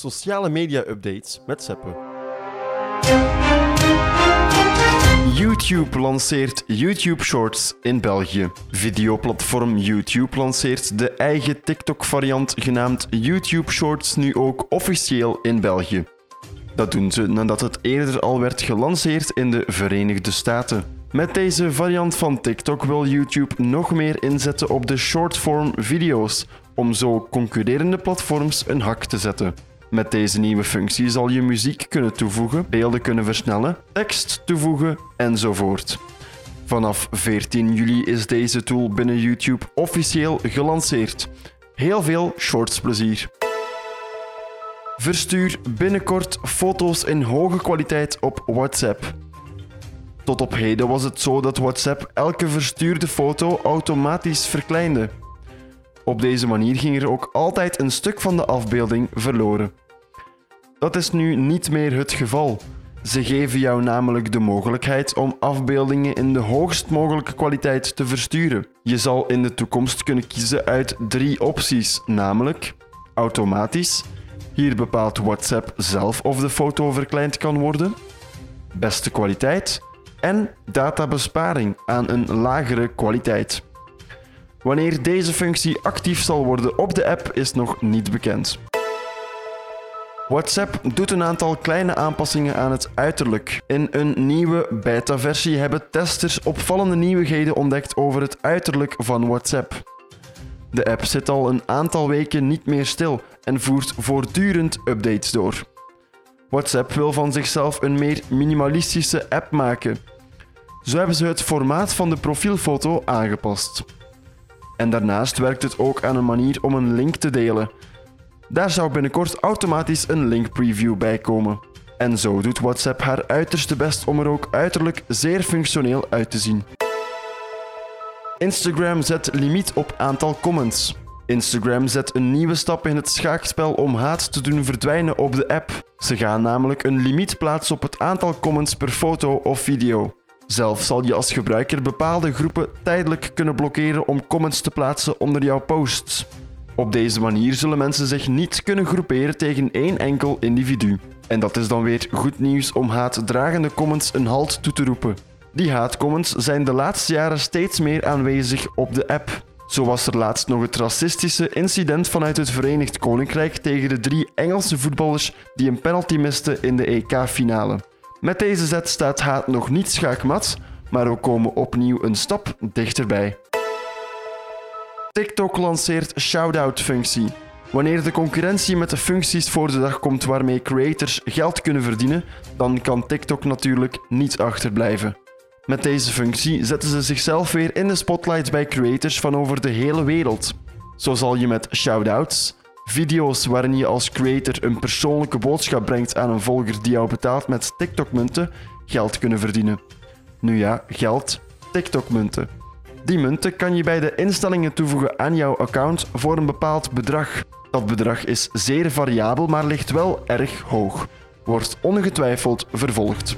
Sociale media updates met Seppe. YouTube lanceert YouTube Shorts in België. Videoplatform YouTube lanceert de eigen TikTok-variant genaamd YouTube Shorts nu ook officieel in België. Dat doen ze nadat het eerder al werd gelanceerd in de Verenigde Staten. Met deze variant van TikTok wil YouTube nog meer inzetten op de shortform video's, om zo concurrerende platforms een hak te zetten. Met deze nieuwe functie zal je muziek kunnen toevoegen, beelden kunnen versnellen, tekst toevoegen enzovoort. Vanaf 14 juli is deze tool binnen YouTube officieel gelanceerd. Heel veel shortsplezier. Verstuur binnenkort foto's in hoge kwaliteit op WhatsApp. Tot op heden was het zo dat WhatsApp elke verstuurde foto automatisch verkleinde. Op deze manier ging er ook altijd een stuk van de afbeelding verloren. Dat is nu niet meer het geval. Ze geven jou namelijk de mogelijkheid om afbeeldingen in de hoogst mogelijke kwaliteit te versturen. Je zal in de toekomst kunnen kiezen uit drie opties, namelijk automatisch. Hier bepaalt WhatsApp zelf of de foto verkleind kan worden. Beste kwaliteit en databesparing aan een lagere kwaliteit. Wanneer deze functie actief zal worden op de app is nog niet bekend. WhatsApp doet een aantal kleine aanpassingen aan het uiterlijk. In een nieuwe beta-versie hebben testers opvallende nieuwigheden ontdekt over het uiterlijk van WhatsApp. De app zit al een aantal weken niet meer stil en voert voortdurend updates door. WhatsApp wil van zichzelf een meer minimalistische app maken. Zo hebben ze het formaat van de profielfoto aangepast. En daarnaast werkt het ook aan een manier om een link te delen. Daar zou binnenkort automatisch een link preview bij komen. En zo doet WhatsApp haar uiterste best om er ook uiterlijk zeer functioneel uit te zien. Instagram zet limiet op aantal comments. Instagram zet een nieuwe stap in het schaakspel om haat te doen verdwijnen op de app. Ze gaan namelijk een limiet plaatsen op het aantal comments per foto of video. Zelf zal je als gebruiker bepaalde groepen tijdelijk kunnen blokkeren om comments te plaatsen onder jouw posts. Op deze manier zullen mensen zich niet kunnen groeperen tegen één enkel individu. En dat is dan weer goed nieuws om haatdragende comments een halt toe te roepen. Die haatcomments zijn de laatste jaren steeds meer aanwezig op de app. Zo was er laatst nog het racistische incident vanuit het Verenigd Koninkrijk tegen de drie Engelse voetballers die een penalty misten in de EK-finale. Met deze zet staat haat nog niet schaakmat, maar we komen opnieuw een stap dichterbij. TikTok lanceert shout-out-functie. Wanneer de concurrentie met de functies voor de dag komt waarmee creators geld kunnen verdienen, dan kan TikTok natuurlijk niet achterblijven. Met deze functie zetten ze zichzelf weer in de spotlight bij creators van over de hele wereld. Zo zal je met shout-outs, video's waarin je als creator een persoonlijke boodschap brengt aan een volger die jou betaalt met TikTok-munten, geld kunnen verdienen. Nu ja, geld, TikTok-munten. Die munten kan je bij de instellingen toevoegen aan jouw account voor een bepaald bedrag. Dat bedrag is zeer variabel, maar ligt wel erg hoog. Wordt ongetwijfeld vervolgd.